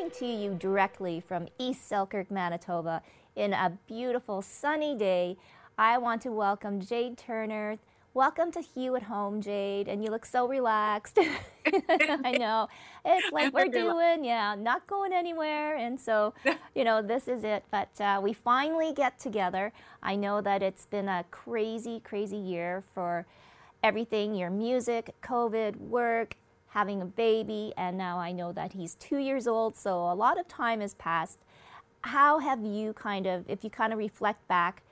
Coming to you directly from East Selkirk, Manitoba, in a beautiful sunny day, I want to welcome Jade Turner. Welcome to Hue at Home, Jade, and you look so relaxed. I know. It's like we're doing, yeah, not going anywhere. And so, you know, this is it. But uh, we finally get together. I know that it's been a crazy, crazy year for everything your music, COVID, work, having a baby, and now I know that he's two years old, so a lot of time has passed. How have you kind of, if you kind of reflect back,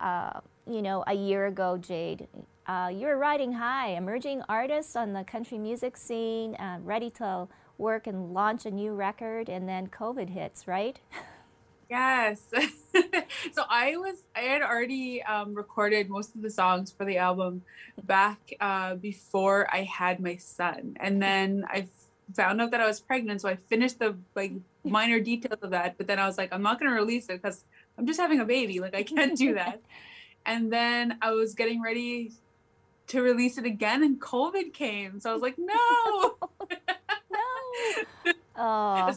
uh, you know, a year ago, Jade, uh, you were riding high, emerging artist on the country music scene, uh, ready to work and launch a new record, and then COVID hits, right? Yes. so I was I had already um, recorded most of the songs for the album back uh, before I had my son, and then I found out that I was pregnant. So I finished the like minor details of that, but then I was like, I'm not going to release it because I'm just having a baby. Like I can't do that. and then I was getting ready to release it again, and COVID came. So I was like, no. no. Oh.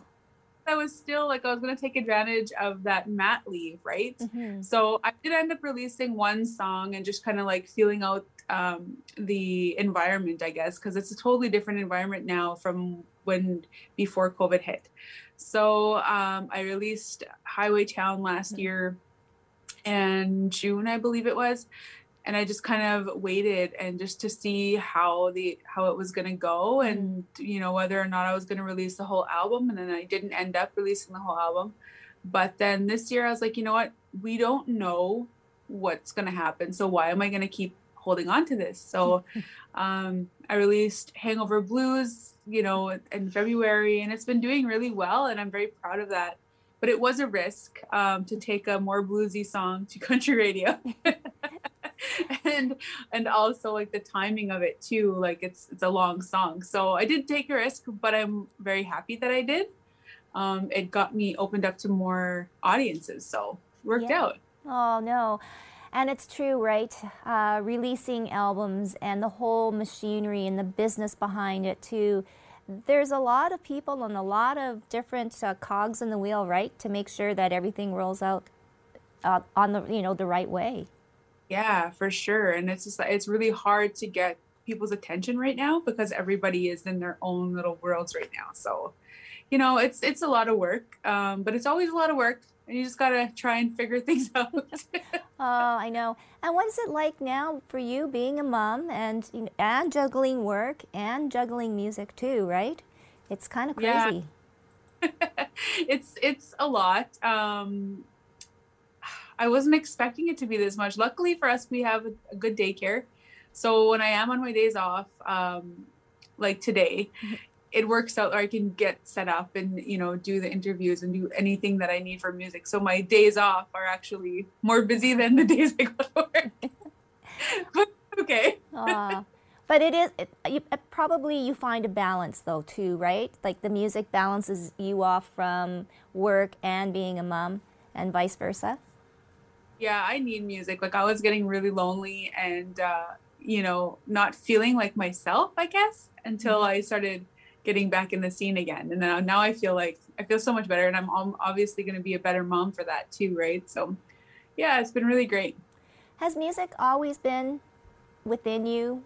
Was still like I was gonna take advantage of that mat leave, right? Mm-hmm. So I did end up releasing one song and just kind of like feeling out um, the environment, I guess, because it's a totally different environment now from when before COVID hit. So um, I released Highway Town last mm-hmm. year, and June, I believe it was, and I just kind of waited and just to see how the how it was going to go and you know whether or not I was going to release the whole album and then I didn't end up releasing the whole album. But then this year I was like you know what? We don't know what's going to happen so why am I going to keep holding on to this? So um, I released Hangover Blues you know in February and it's been doing really well and I'm very proud of that. But it was a risk um, to take a more bluesy song to country radio and and also like the timing of it too like it's it's a long song. So i did take a risk but i'm very happy that i did. Um, it got me opened up to more audiences so worked yeah. out. Oh no. And it's true right? Uh, releasing albums and the whole machinery and the business behind it too. There's a lot of people and a lot of different uh, cogs in the wheel right? To make sure that everything rolls out uh, on the you know the right way yeah, for sure. And it's just it's really hard to get people's attention right now because everybody is in their own little worlds right now. So, you know, it's it's a lot of work, um, but it's always a lot of work, and you just gotta try and figure things out. oh, I know. And what is it like now for you being a mom and and juggling work and juggling music too? Right? It's kind of crazy. Yeah. it's it's a lot. Um, I wasn't expecting it to be this much. Luckily for us, we have a, good daycare. So when I am on my days off, um, like today, it works out. Or I can get set up and you know do the interviews and do anything that I need for music. So my days off are actually more busy than the days I go to work. but okay. but it is it, you, probably you find a balance though too, right? Like the music balances you off from work and being a mom, and vice versa yeah i need music like i was getting really lonely and uh you know not feeling like myself i guess until mm-hmm. i started getting back in the scene again and now, now i feel like i feel so much better and i'm obviously going to be a better mom for that too right so yeah, it's been really great. Has music always been within you,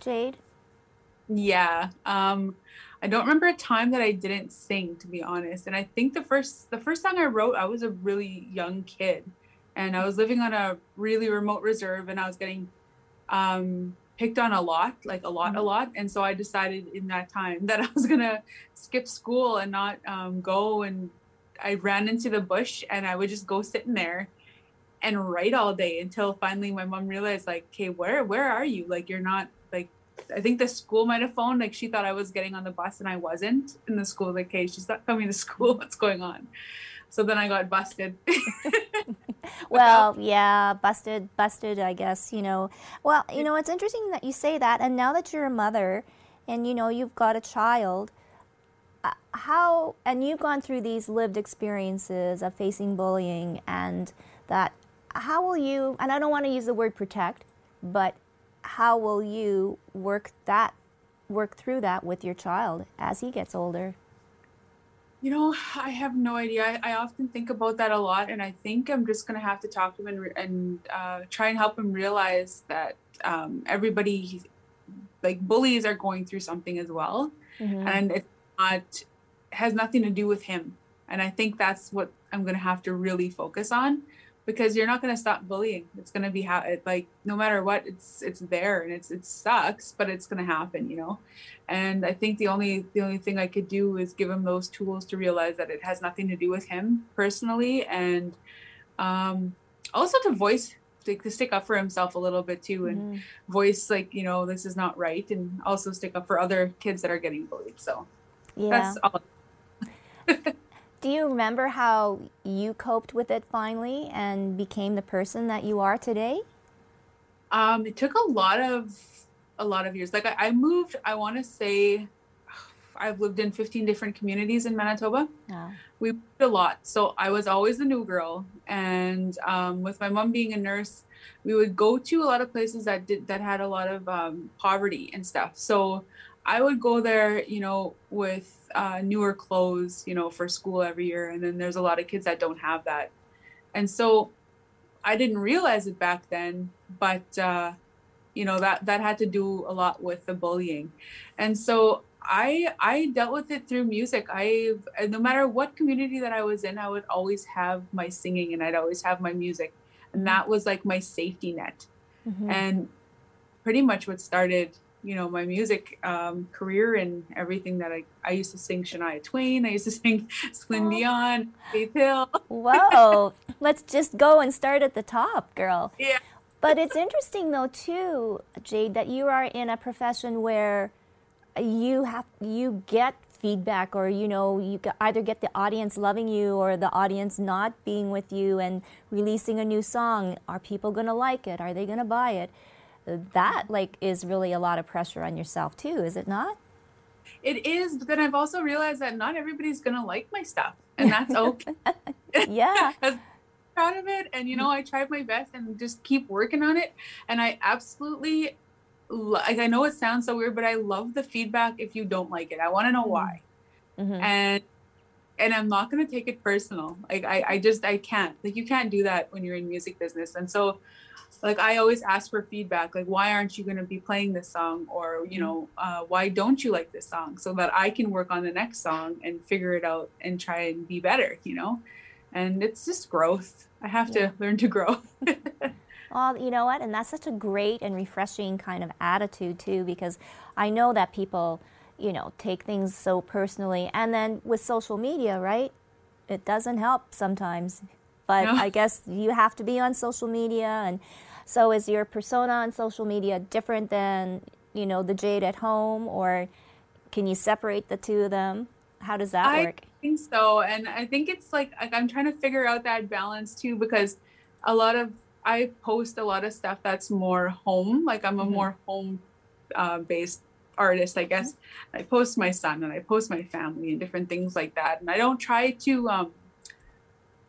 Jade? Yeah. Um, I don't remember a time that I didn't sing, to be honest. And I think the first the first song I wrote, I was a really young kid, and I was living on a really remote reserve, and I was getting um, picked on a lot, like a lot, mm-hmm. a lot. And so I decided in that time that I was gonna skip school and not um, go. And I ran into the bush, and I would just go sitting there and write all day until finally my mom realized, like, "Okay, where where are you? Like, you're not like I think the school might have phoned. Like she thought I was getting on the bus and I wasn't in the school. Like, hey, she's not coming to school. What's going on? So then I got busted. well, yeah, busted, busted. I guess you know. Well, you know, it's interesting that you say that. And now that you're a mother, and you know you've got a child, uh, how and you've gone through these lived experiences of facing bullying and that. How will you? And I don't want to use the word protect, but how will you work that work through that with your child as he gets older? You know, I have no idea. I, I often think about that a lot, and I think I'm just gonna have to talk to him and, and uh, try and help him realize that um, everybody, like bullies, are going through something as well, mm-hmm. and it's not has nothing to do with him. And I think that's what I'm gonna have to really focus on because you're not going to stop bullying. It's going to be how it like no matter what it's it's there and it's it sucks but it's going to happen you know? And i think the only the only thing i could do is give him those tools to realize that it has nothing to do with him personally and um also to voice to, to stick up for himself a little bit too and mm. voice like you know this is not right and also stick up for other kids that are getting bullied so yeah. that's all Do you remember how you coped with it finally and became the person that you are today? Um, it took a lot of a lot of years. Like I, I moved, I want to say, I've lived in 15 different communities in Manitoba. Yeah. We moved a lot, so I was always the new girl. And um, with my mom being a nurse, we would go to a lot of places that did that had a lot of um, poverty and stuff. So I would go there, you know, with uh, newer clothes, you know, for school every year. And then there's a lot of kids that don't have that. And so I didn't realize it back then, but, uh, you know, that, that had to do a lot with the bullying. And so I, I dealt with it through music. I, no matter what community that I was in, I would always have my singing and I'd always have my music. And that was like my safety net. Mm-hmm. And pretty much what started you know my music um, career and everything that I I used to sing Shania Twain. I used to sing Celine oh. Dion, Faith Hill. Whoa! Let's just go and start at the top, girl. Yeah. But it's interesting though too, Jade, that you are in a profession where you have you get feedback or you know you either get the audience loving you or the audience not being with you and releasing a new song are people going to like it are they going to buy it that like is really a lot of pressure on yourself too, is it not? It is, but then I've also realized that not everybody's gonna like my stuff, and that's okay. yeah. proud of it, and you know, I tried my best and just keep working on it, and I absolutely like. I know it sounds so weird, but I love the feedback. If you don't like it, I want to know mm-hmm. why, mm-hmm. and and I'm not gonna take it personal. Like I, I just I can't. Like you can't do that when you're in music business, and so like I always ask for feedback, like why aren't you going to be playing this song, or you mm-hmm. know, uh, why don't you like this song, so that I can work on the next song and figure it out and try and be better, you know. And it's just growth. I have yeah. to learn to grow. well, you know what, and that's such a great and refreshing kind of attitude too, because I know that people, you know, take things so personally, and then with social media, right? It doesn't help sometimes but no. I guess you have to be on social media. And so, is your persona on social media different than you know the Jade at home, or can you separate the two of them? How does that I work? I think so, and I think it's like, like I'm trying to figure out that balance too because a lot of I post a lot of stuff that's more home, like I'm a mm-hmm. more home uh, based artist, I guess. Mm-hmm. I post my son and I post my family and different things like that, and I don't try to um,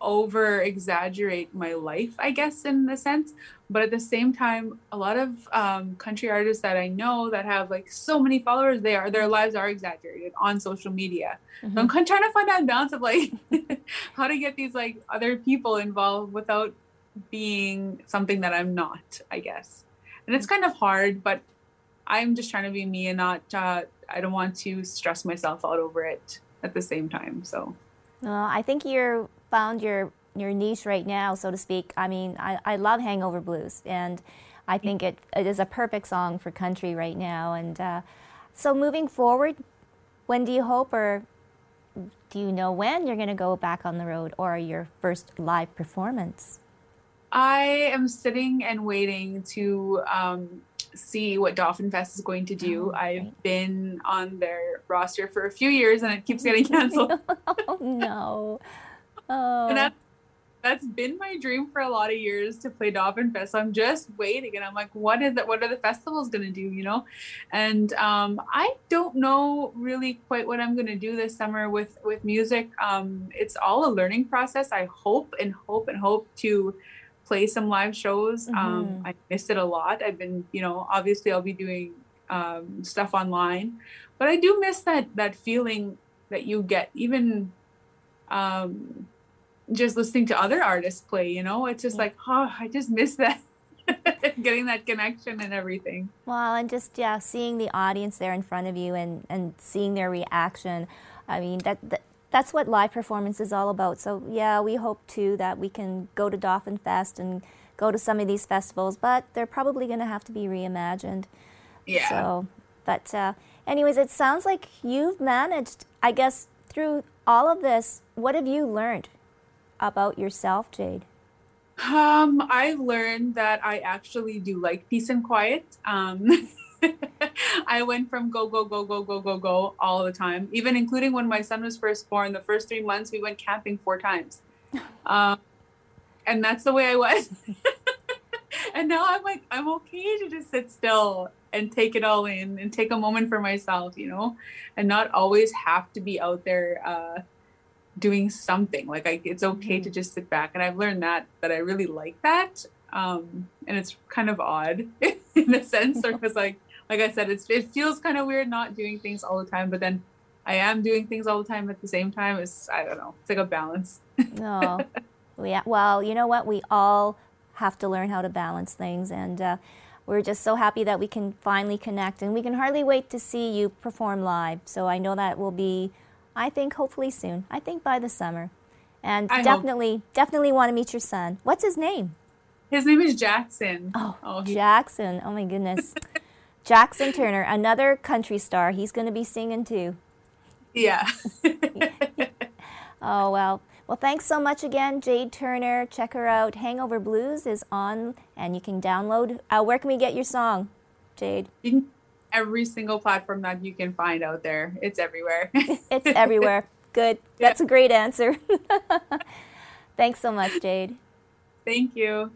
over exaggerate my life, I guess, in a sense. But at the same time, a lot of um, country artists that I know that have like so many followers, they are their lives are exaggerated on social media. Mm-hmm. So I'm trying to find that balance of like how to get these like other people involved without being something that I'm not, I guess. And it's kind of hard, but I'm just trying to be me and not, uh, I don't want to stress myself out over it at the same time. So, well, I think you're found your your niche right now, so to speak. I mean, I, I love Hangover Blues, and I think it, it is a perfect song for country right now. And uh, so, moving forward, when do you hope, or do you know when you're going to go back on the road, or your first live performance? I am sitting and waiting to um, see what Dauphin Fest is going to do. Oh, I've right. been on their roster for a few years and it keeps getting canceled. oh no. Oh. and that, that's been my dream for a lot of years to play Dauphin Fest. So I'm just waiting and I'm like, what is that? What are the festivals going to do? You know? And um, I don't know really quite what I'm going to do this summer with, with music. Um, it's all a learning process. I hope and hope and hope to play some live shows. Um, mm-hmm. Um, I missed it a lot. I've been, you know, obviously I'll be doing um, stuff online, but I do miss that that feeling that you get even um, just listening to other artists play. You know, it's just yeah. like, oh, I just miss that. getting that connection and everything well and just yeah seeing the audience there in front of you and and seeing their reaction i mean that, that that's what live performance is all about. So yeah, we hope too that we can go to Dauphin Fest and go to some of these festivals, but they're probably going to have to be reimagined. Yeah. So, but uh, anyways, it sounds like you've managed. I guess through all of this, what have you learned about yourself, Jade? Um, I learned that I actually do like peace and quiet. Um, I went from go, go, go, go, go, go, go all the time, even including when my son was first born. The first three months, we went camping four times. Um, and that's the way I was. and now I'm like, I'm okay to just sit still and take it all in and take a moment for myself, you know, and not always have to be out there uh, doing something. Like, I, it's okay to mm-hmm. just sit back. And I've learned that, that I really like that. Um, and it's kind of odd in a sense, because like like I said, it's it feels kind of weird not doing things all the time, but then I am doing things all the time at the same time. It's I don't know. It's like a balance. no, yeah. Well, you know what? We all have to learn how to balance things, and uh, we're just so happy that we can finally connect, and we can hardly wait to see you perform live. So I know that will be, I think, hopefully soon. I think by the summer, and I definitely, hope. definitely want to meet your son. What's his name? His name is Jackson. Oh, oh Jackson. Oh my goodness. Jackson Turner, another country star. He's going to be singing too. Yeah. oh, well. Well, thanks so much again, Jade Turner. Check her out. Hangover Blues is on, and you can download. Uh, where can we get your song, Jade? Every single platform that you can find out there. It's everywhere. it's everywhere. Good. That's yeah. a great answer. thanks so much, Jade. Thank you.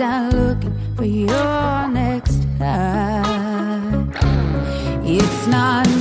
Out looking for your next high. It's not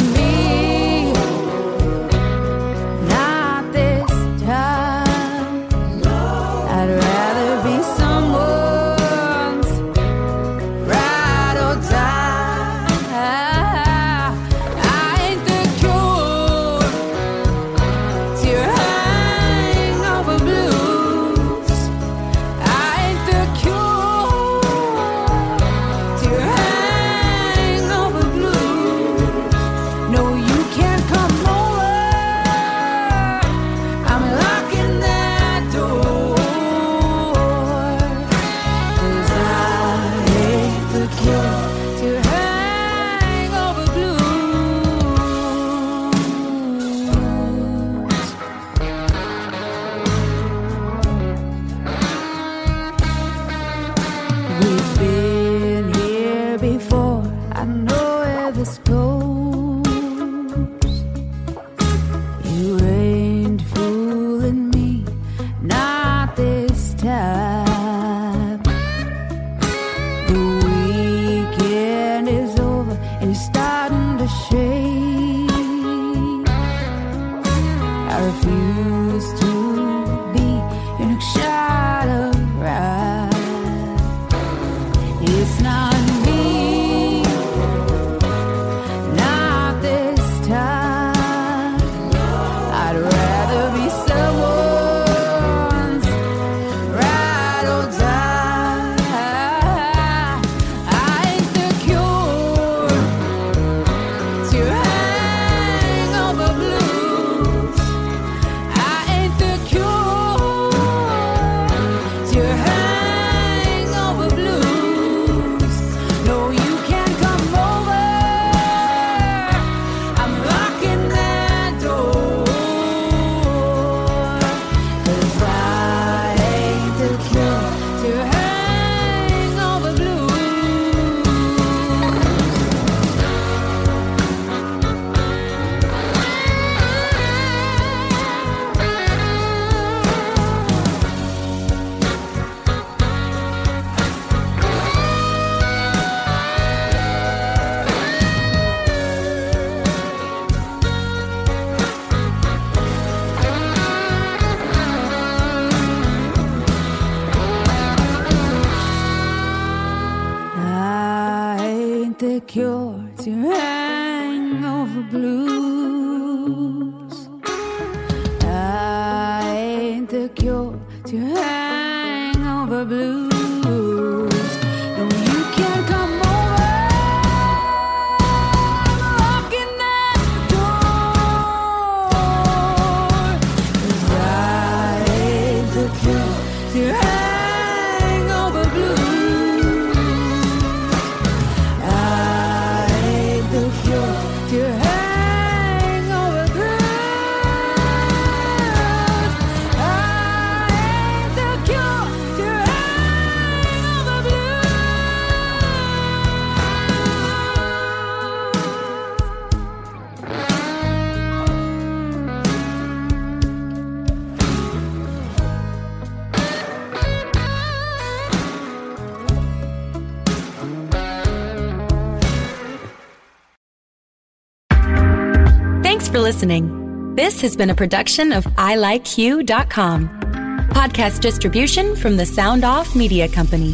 listening. This has been a production of ilikeyou.com. Podcast distribution from the Sound Off Media Company.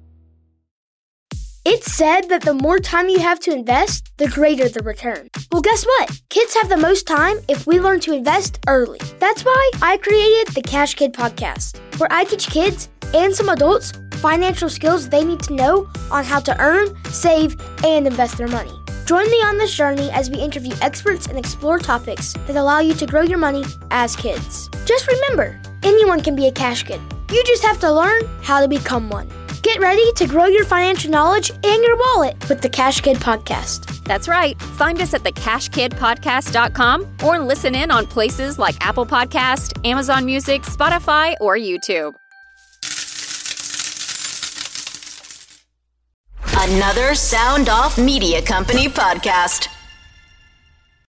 It's said that the more time you have to invest, the greater the return. Well, guess what? Kids have the most time if we learn to invest early. That's why I created the Cash Kid podcast, where I teach kids and some adults financial skills they need to know on how to earn, save, and invest their money. Join me on this journey as we interview experts and explore topics that allow you to grow your money as kids. Just remember, anyone can be a cash kid. You just have to learn how to become one. Get ready to grow your financial knowledge and your wallet with the Cash Kid podcast. That's right. Find us at thecashkidpodcast.com or listen in on places like Apple Podcast, Amazon Music, Spotify, or YouTube. Another Sound Off Media Company podcast.